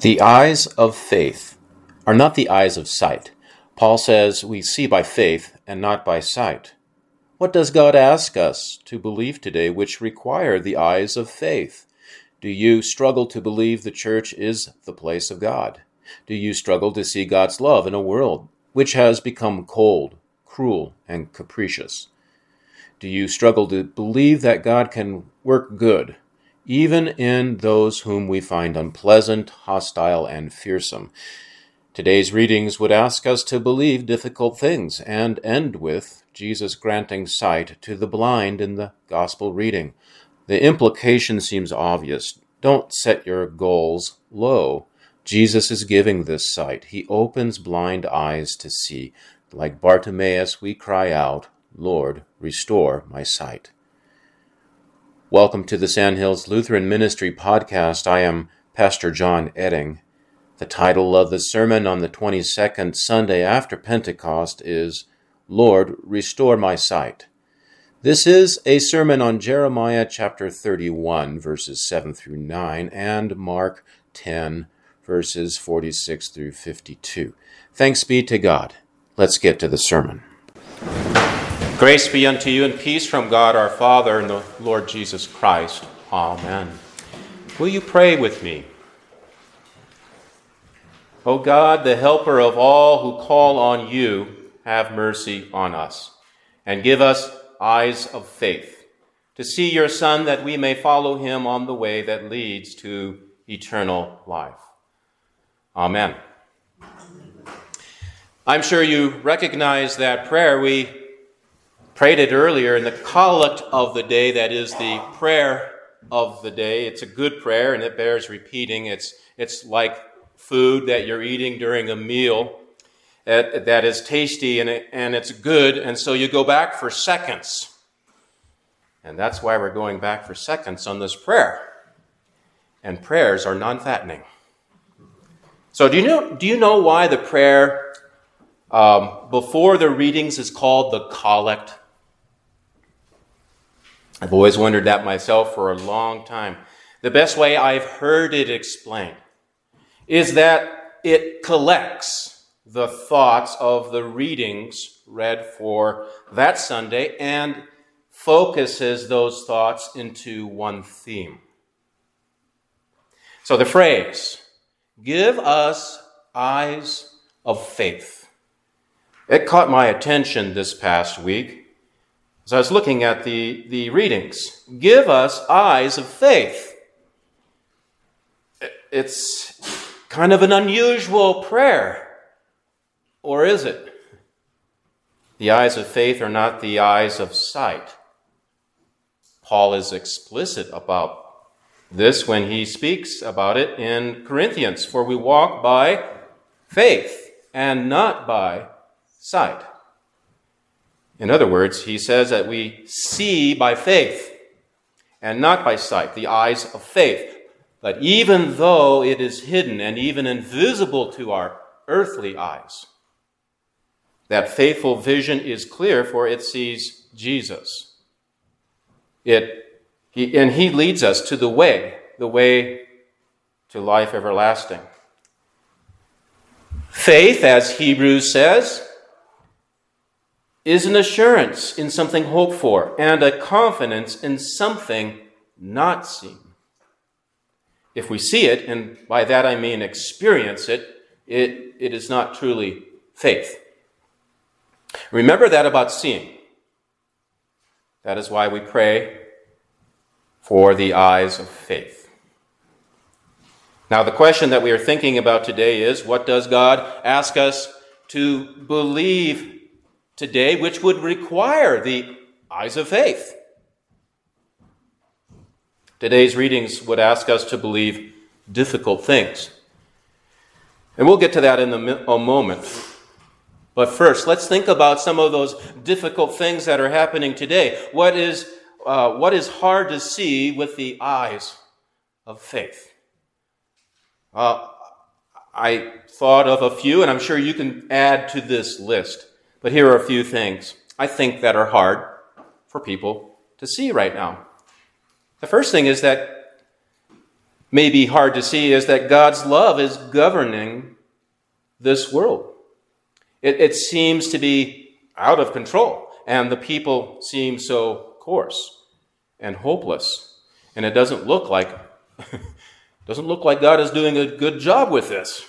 The eyes of faith are not the eyes of sight. Paul says we see by faith and not by sight. What does God ask us to believe today which require the eyes of faith? Do you struggle to believe the church is the place of God? Do you struggle to see God's love in a world which has become cold, cruel, and capricious? Do you struggle to believe that God can work good even in those whom we find unpleasant, hostile, and fearsome. Today's readings would ask us to believe difficult things and end with Jesus granting sight to the blind in the gospel reading. The implication seems obvious. Don't set your goals low. Jesus is giving this sight. He opens blind eyes to see. Like Bartimaeus, we cry out, Lord, restore my sight. Welcome to the Sandhills Lutheran Ministry podcast. I am Pastor John Edding. The title of the sermon on the 22nd Sunday after Pentecost is Lord, Restore My Sight. This is a sermon on Jeremiah chapter 31, verses 7 through 9, and Mark 10, verses 46 through 52. Thanks be to God. Let's get to the sermon. Grace be unto you and peace from God our Father and the Lord Jesus Christ. Amen. Will you pray with me? O God, the helper of all who call on you, have mercy on us and give us eyes of faith to see your Son that we may follow him on the way that leads to eternal life. Amen. I'm sure you recognize that prayer. We prayed it earlier in the collect of the day, that is the prayer of the day. It's a good prayer and it bears repeating. It's, it's like food that you're eating during a meal that, that is tasty and, it, and it's good, and so you go back for seconds. And that's why we're going back for seconds on this prayer. And prayers are non fattening. So, do you know, do you know why the prayer um, before the readings is called the collect? I've always wondered that myself for a long time. The best way I've heard it explained is that it collects the thoughts of the readings read for that Sunday and focuses those thoughts into one theme. So the phrase, give us eyes of faith, it caught my attention this past week as I was looking at the, the readings, give us eyes of faith. It's kind of an unusual prayer, or is it? The eyes of faith are not the eyes of sight. Paul is explicit about this when he speaks about it in Corinthians. For we walk by faith and not by sight. In other words, he says that we see by faith and not by sight, the eyes of faith. But even though it is hidden and even invisible to our earthly eyes, that faithful vision is clear, for it sees Jesus. It, he, and he leads us to the way, the way to life everlasting. Faith, as Hebrews says, is an assurance in something hoped for and a confidence in something not seen. If we see it, and by that I mean experience it, it, it is not truly faith. Remember that about seeing. That is why we pray for the eyes of faith. Now, the question that we are thinking about today is what does God ask us to believe today, which would require the eyes of faith. Today's readings would ask us to believe difficult things. And we'll get to that in a moment. But first, let's think about some of those difficult things that are happening today. What is, uh, what is hard to see with the eyes of faith? Uh, I thought of a few, and I'm sure you can add to this list. But here are a few things I think that are hard for people to see right now. The first thing is that may be hard to see is that God's love is governing this world. It, it seems to be out of control, and the people seem so coarse and hopeless. And it doesn't look like doesn't look like God is doing a good job with this.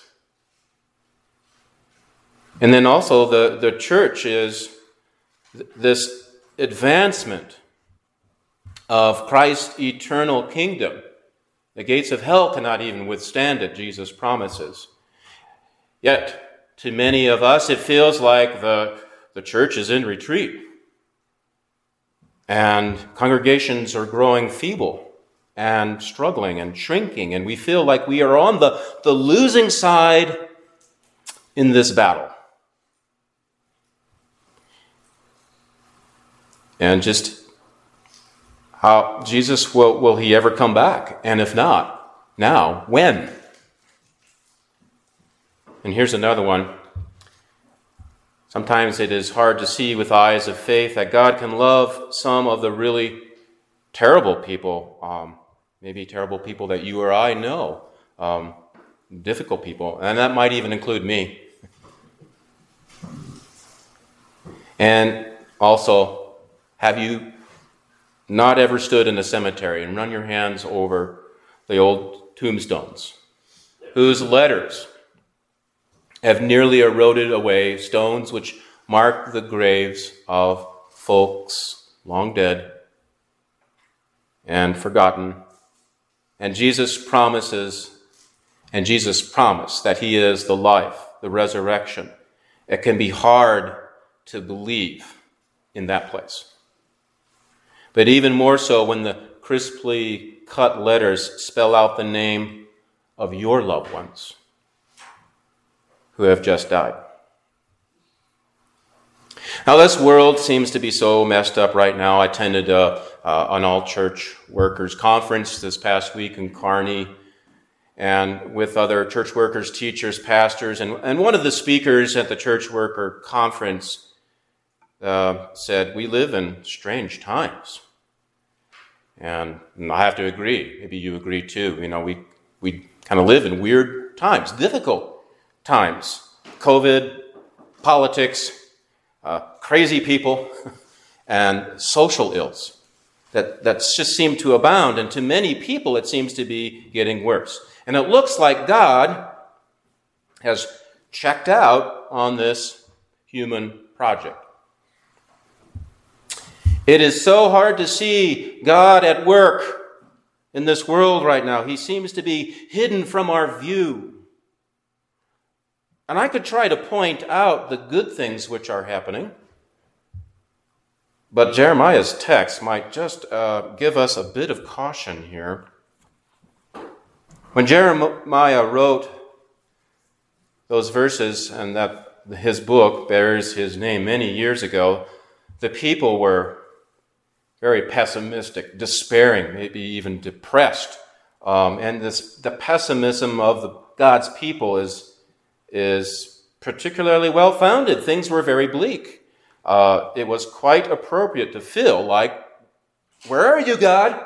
And then also the, the church is this advancement of Christ's eternal kingdom. The gates of hell cannot even withstand it, Jesus promises. Yet, to many of us, it feels like the, the church is in retreat. And congregations are growing feeble and struggling and shrinking, and we feel like we are on the, the losing side in this battle. And just how Jesus will, will he ever come back? And if not, now, when? And here's another one. Sometimes it is hard to see with eyes of faith that God can love some of the really terrible people, um, maybe terrible people that you or I know, um, difficult people, and that might even include me. And also, have you not ever stood in a cemetery and run your hands over the old tombstones, whose letters have nearly eroded away, stones which mark the graves of folks long dead and forgotten. And Jesus promises, and Jesus promised that He is the life, the resurrection. It can be hard to believe in that place. But even more so when the crisply cut letters spell out the name of your loved ones who have just died. Now, this world seems to be so messed up right now. I attended a, uh, an all church workers conference this past week in Kearney, and with other church workers, teachers, pastors. And, and one of the speakers at the church worker conference uh, said, We live in strange times. And I have to agree. Maybe you agree too. You know, we, we kind of live in weird times, difficult times. COVID, politics, uh, crazy people, and social ills that, that just seem to abound. And to many people, it seems to be getting worse. And it looks like God has checked out on this human project. It is so hard to see God at work in this world right now. He seems to be hidden from our view. And I could try to point out the good things which are happening, but Jeremiah's text might just uh, give us a bit of caution here. When Jeremiah wrote those verses and that his book bears his name many years ago, the people were very pessimistic, despairing, maybe even depressed. Um, and this, the pessimism of the, God's people is, is particularly well founded. Things were very bleak. Uh, it was quite appropriate to feel like, Where are you, God?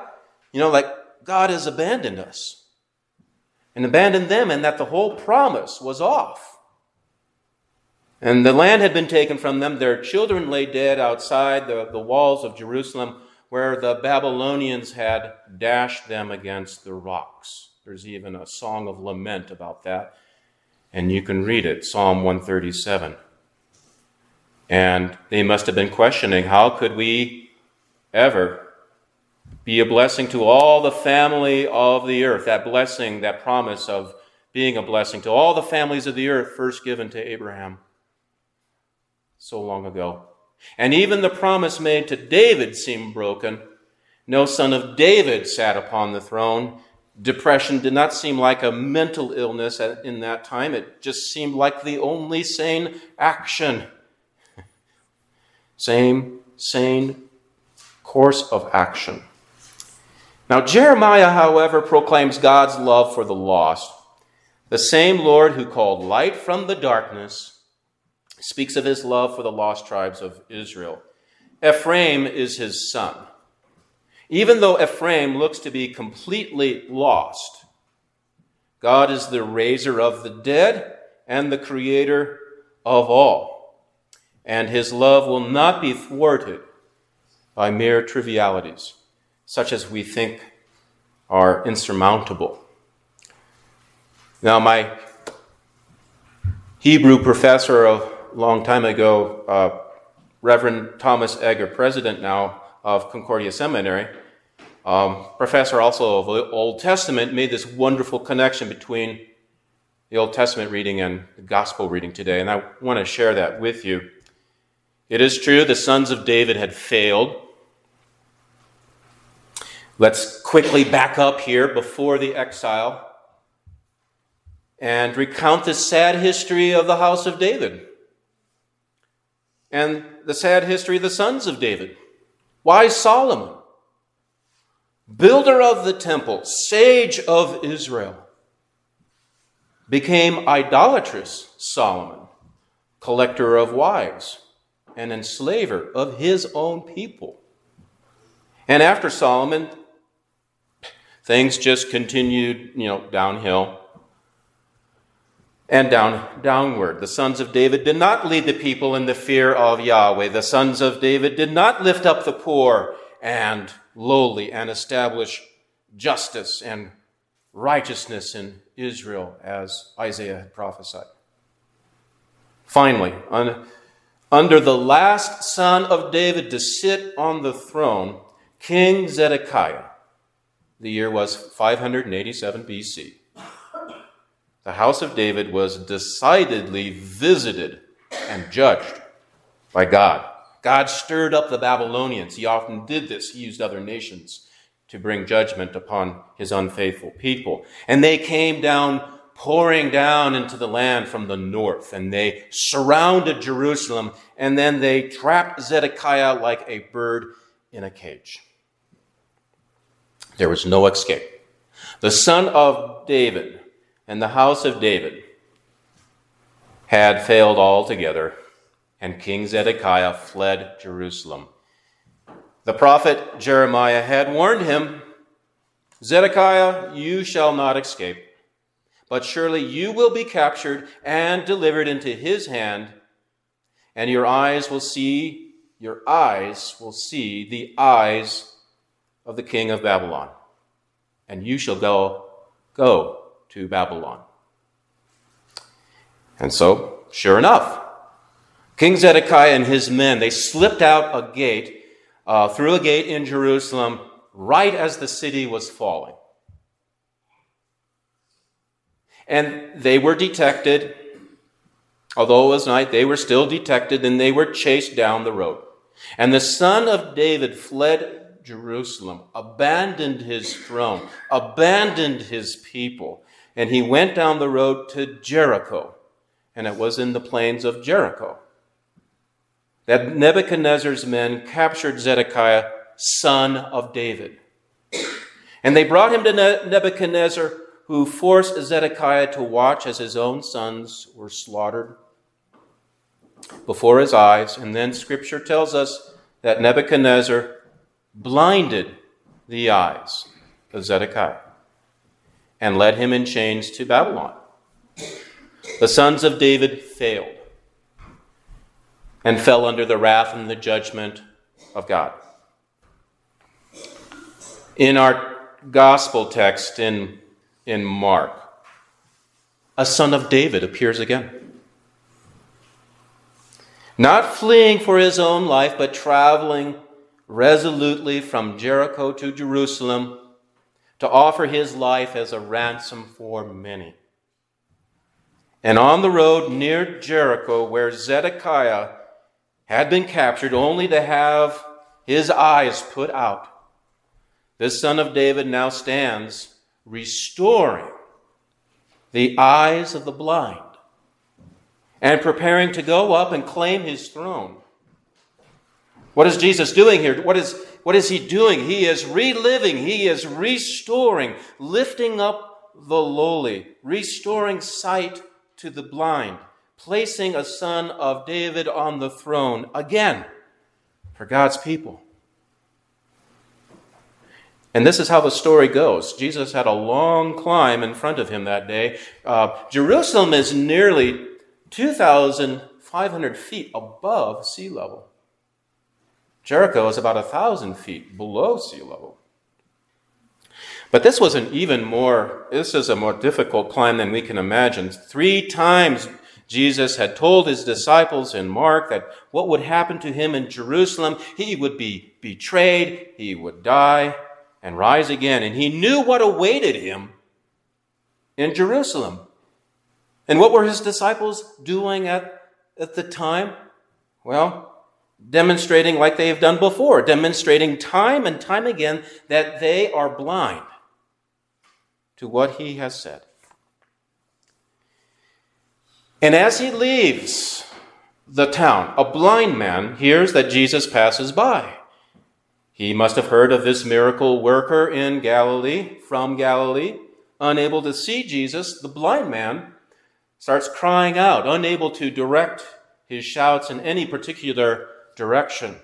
You know, like God has abandoned us and abandoned them, and that the whole promise was off. And the land had been taken from them. Their children lay dead outside the, the walls of Jerusalem where the Babylonians had dashed them against the rocks. There's even a song of lament about that. And you can read it, Psalm 137. And they must have been questioning how could we ever be a blessing to all the family of the earth? That blessing, that promise of being a blessing to all the families of the earth, first given to Abraham so long ago. And even the promise made to David seemed broken. No son of David sat upon the throne. Depression did not seem like a mental illness in that time, it just seemed like the only sane action. Same sane course of action. Now, Jeremiah, however, proclaims God's love for the lost. The same Lord who called light from the darkness speaks of his love for the lost tribes of Israel. Ephraim is his son. Even though Ephraim looks to be completely lost, God is the raiser of the dead and the creator of all. And his love will not be thwarted by mere trivialities, such as we think are insurmountable. Now, my Hebrew professor a long time ago, uh, Reverend Thomas Egger, president now of Concordia Seminary, um, professor also of the Old Testament, made this wonderful connection between the Old Testament reading and the Gospel reading today, and I want to share that with you. It is true the sons of David had failed. Let's quickly back up here before the exile and recount the sad history of the house of David and the sad history of the sons of David. Why Solomon? Builder of the temple, sage of Israel, became idolatrous Solomon, collector of wives, and enslaver of his own people. And after Solomon, things just continued, you know, downhill and down, downward. The sons of David did not lead the people in the fear of Yahweh. The sons of David did not lift up the poor and lowly and establish justice and righteousness in Israel as Isaiah had prophesied. Finally, un, under the last son of David to sit on the throne, King Zedekiah, the year was 587 BC the house of David was decidedly visited and judged by God. God stirred up the Babylonians. He often did this. He used other nations to bring judgment upon his unfaithful people. And they came down, pouring down into the land from the north, and they surrounded Jerusalem, and then they trapped Zedekiah like a bird in a cage. There was no escape. The son of David, and the house of David had failed altogether, and King Zedekiah fled Jerusalem. The prophet Jeremiah had warned him Zedekiah, you shall not escape, but surely you will be captured and delivered into his hand, and your eyes will see, your eyes will see the eyes of the king of Babylon, and you shall go, go to Babylon. And so, sure enough, King Zedekiah and his men, they slipped out a gate, uh, through a gate in Jerusalem, right as the city was falling. And they were detected. Although it was night, they were still detected and they were chased down the road. And the son of David fled Jerusalem, abandoned his throne, abandoned his people, and he went down the road to Jericho, and it was in the plains of Jericho that Nebuchadnezzar's men captured Zedekiah, son of David. And they brought him to Nebuchadnezzar, who forced Zedekiah to watch as his own sons were slaughtered before his eyes. And then scripture tells us that Nebuchadnezzar blinded the eyes of Zedekiah and led him in chains to Babylon. The sons of David failed and fell under the wrath and the judgment of God. In our gospel text in, in Mark, a son of David appears again. Not fleeing for his own life, but traveling resolutely from Jericho to Jerusalem to offer his life as a ransom for many. And on the road near Jericho, where Zedekiah had been captured only to have his eyes put out, this son of David now stands restoring the eyes of the blind and preparing to go up and claim his throne. What is Jesus doing here? What is what is he doing? He is reliving, he is restoring, lifting up the lowly, restoring sight to the blind, placing a son of David on the throne again for God's people. And this is how the story goes. Jesus had a long climb in front of him that day. Uh, Jerusalem is nearly 2,500 feet above sea level. Jericho is about a 1,000 feet below sea level. But this was an even more, this is a more difficult climb than we can imagine. Three times Jesus had told his disciples in Mark that what would happen to him in Jerusalem, he would be betrayed, he would die, and rise again. And he knew what awaited him in Jerusalem. And what were his disciples doing at, at the time? Well, demonstrating like they have done before, demonstrating time and time again that they are blind to what he has said. And as he leaves the town, a blind man hears that Jesus passes by. He must have heard of this miracle worker in Galilee, from Galilee. Unable to see Jesus, the blind man starts crying out, unable to direct his shouts in any particular direction.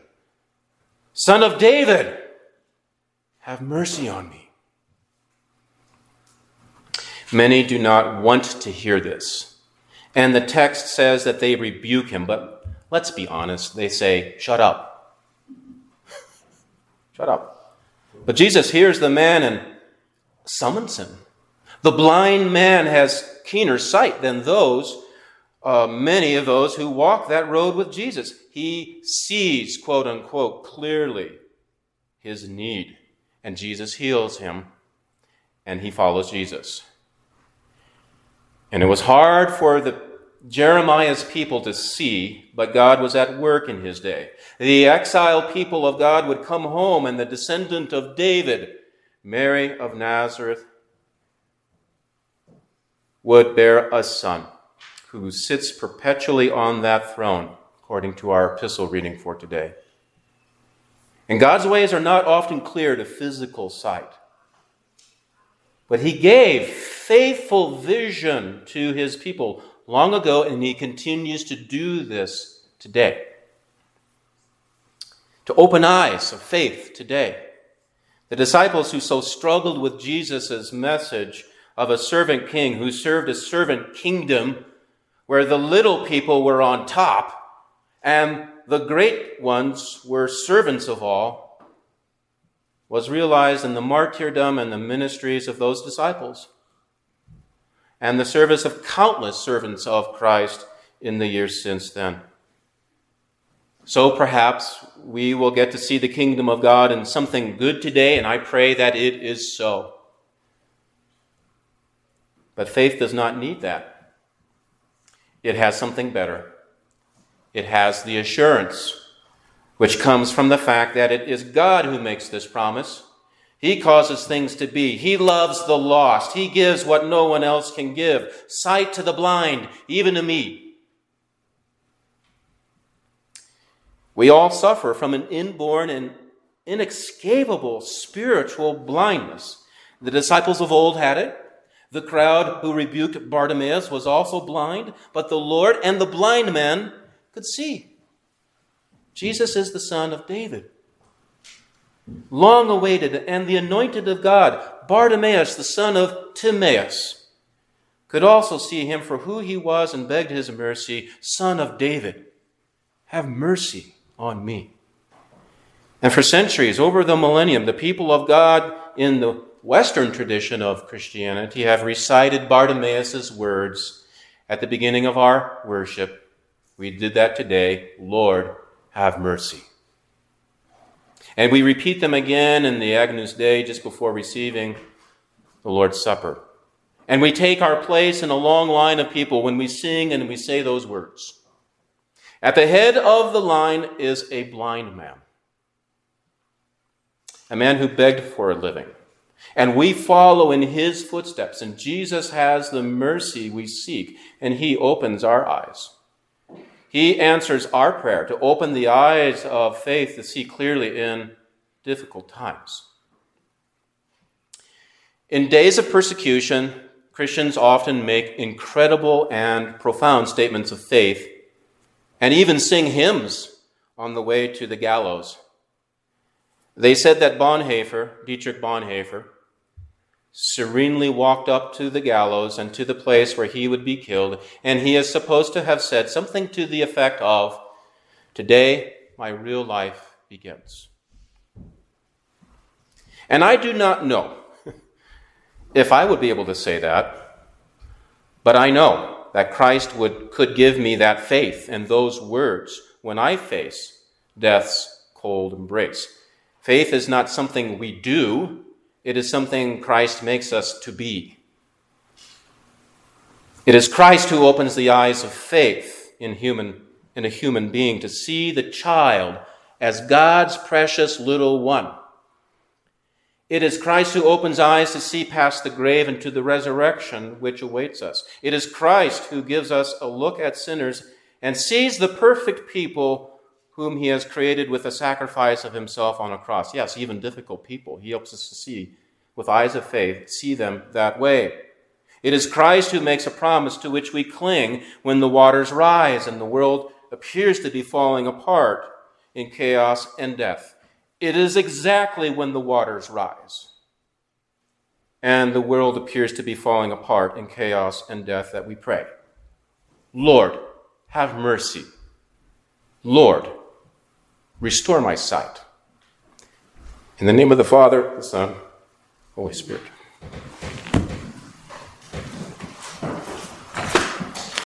Son of David, have mercy on me. Many do not want to hear this. And the text says that they rebuke him, but let's be honest, they say, Shut up. Shut up. But Jesus hears the man and summons him. The blind man has keener sight than those, uh, many of those who walk that road with Jesus. He sees, quote unquote, clearly his need. And Jesus heals him, and he follows Jesus. And it was hard for the Jeremiah's people to see, but God was at work in his day. The exiled people of God would come home, and the descendant of David, Mary of Nazareth, would bear a son who sits perpetually on that throne, according to our epistle reading for today. And God's ways are not often clear to physical sight. But he gave faithful vision to his people long ago, and he continues to do this today. To open eyes of faith today. The disciples who so struggled with Jesus' message of a servant king who served a servant kingdom where the little people were on top and the great ones were servants of all was realized in the martyrdom and the ministries of those disciples and the service of countless servants of Christ in the years since then. So perhaps we will get to see the kingdom of God in something good today, and I pray that it is so. But faith does not need that. It has something better. It has the assurance, which comes from the fact that it is God who makes this promise he causes things to be. He loves the lost. He gives what no one else can give sight to the blind, even to me. We all suffer from an inborn and inescapable spiritual blindness. The disciples of old had it. The crowd who rebuked Bartimaeus was also blind, but the Lord and the blind man could see. Jesus is the son of David long awaited, and the anointed of God, Bartimaeus, the son of Timaeus, could also see him for who he was and begged his mercy, Son of David, have mercy on me. And for centuries, over the millennium, the people of God in the Western tradition of Christianity have recited Bartimaeus' words at the beginning of our worship. We did that today. Lord, have mercy. And we repeat them again in the Agnus Dei just before receiving the Lord's Supper. And we take our place in a long line of people when we sing and we say those words. At the head of the line is a blind man, a man who begged for a living. And we follow in his footsteps, and Jesus has the mercy we seek, and he opens our eyes. He answers our prayer to open the eyes of faith to see clearly in difficult times. In days of persecution, Christians often make incredible and profound statements of faith and even sing hymns on the way to the gallows. They said that Bonhoeffer, Dietrich Bonhoeffer, serenely walked up to the gallows and to the place where he would be killed, and he is supposed to have said something to the effect of, Today my real life begins. And I do not know if I would be able to say that, but I know that Christ would, could give me that faith and those words when I face death's cold embrace. Faith is not something we do, it is something Christ makes us to be. It is Christ who opens the eyes of faith in, human, in a human being to see the child as God's precious little one. It is Christ who opens eyes to see past the grave and to the resurrection which awaits us. It is Christ who gives us a look at sinners and sees the perfect people whom he has created with the sacrifice of himself on a cross. Yes, even difficult people. He helps us to see with eyes of faith, see them that way. It is Christ who makes a promise to which we cling when the waters rise and the world appears to be falling apart in chaos and death. It is exactly when the waters rise and the world appears to be falling apart in chaos and death that we pray. Lord, have mercy. Lord, restore my sight. In the name of the Father, the Son, Holy Spirit.